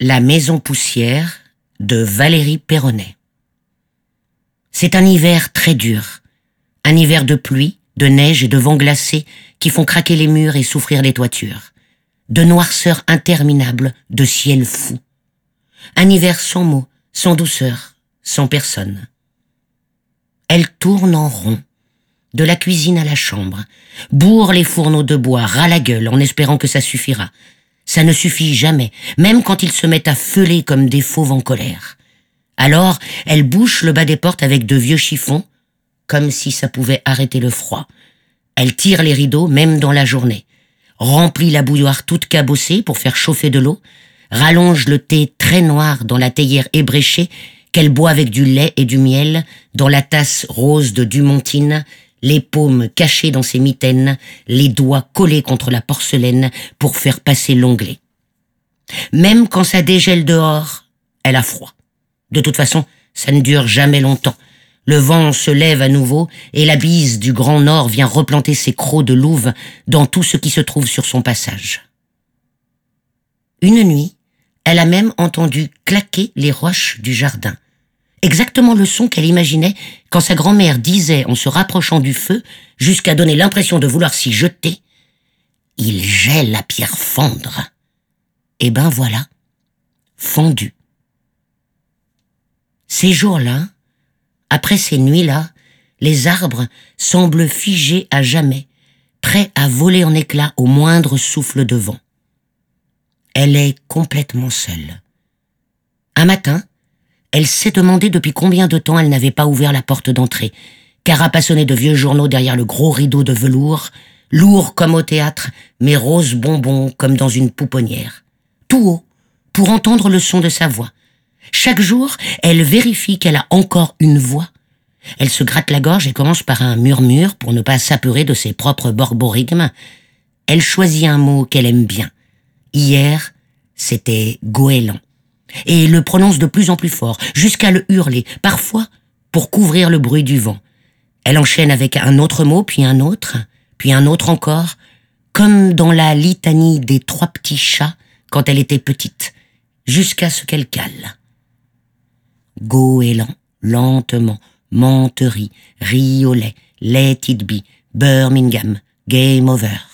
La maison poussière de Valérie Perronnet. C'est un hiver très dur. Un hiver de pluie, de neige et de vent glacé qui font craquer les murs et souffrir les toitures. De noirceur interminable, de ciel fou. Un hiver sans mots, sans douceur, sans personne. Elle tourne en rond, de la cuisine à la chambre, bourre les fourneaux de bois, ras la gueule en espérant que ça suffira, ça ne suffit jamais, même quand ils se mettent à feuler comme des fauves en colère. Alors, elle bouche le bas des portes avec de vieux chiffons, comme si ça pouvait arrêter le froid. Elle tire les rideaux, même dans la journée, remplit la bouilloire toute cabossée pour faire chauffer de l'eau, rallonge le thé très noir dans la théière ébréchée qu'elle boit avec du lait et du miel dans la tasse rose de Dumontine les paumes cachées dans ses mitaines, les doigts collés contre la porcelaine pour faire passer l'onglet. Même quand ça dégèle dehors, elle a froid. De toute façon, ça ne dure jamais longtemps. Le vent se lève à nouveau et la bise du grand nord vient replanter ses crocs de louve dans tout ce qui se trouve sur son passage. Une nuit, elle a même entendu claquer les roches du jardin exactement le son qu'elle imaginait quand sa grand-mère disait en se rapprochant du feu, jusqu'à donner l'impression de vouloir s'y jeter, Il gèle la pierre fondre. Et eh ben voilà, fondu. Ces jours-là, après ces nuits-là, les arbres semblent figés à jamais, prêts à voler en éclats au moindre souffle de vent. Elle est complètement seule. Un matin, elle s'est demandé depuis combien de temps elle n'avait pas ouvert la porte d'entrée, carapassonnée de vieux journaux derrière le gros rideau de velours, lourd comme au théâtre, mais rose bonbon comme dans une pouponnière. Tout haut, pour entendre le son de sa voix. Chaque jour, elle vérifie qu'elle a encore une voix. Elle se gratte la gorge et commence par un murmure pour ne pas s'apurer de ses propres borborigmes. Elle choisit un mot qu'elle aime bien. Hier, c'était goéland et le prononce de plus en plus fort, jusqu'à le hurler, parfois pour couvrir le bruit du vent. Elle enchaîne avec un autre mot, puis un autre, puis un autre encore, comme dans la litanie des trois petits chats quand elle était petite, jusqu'à ce qu'elle cale. Goéland, lentement, menterie, riolet, let it be, Birmingham, game over.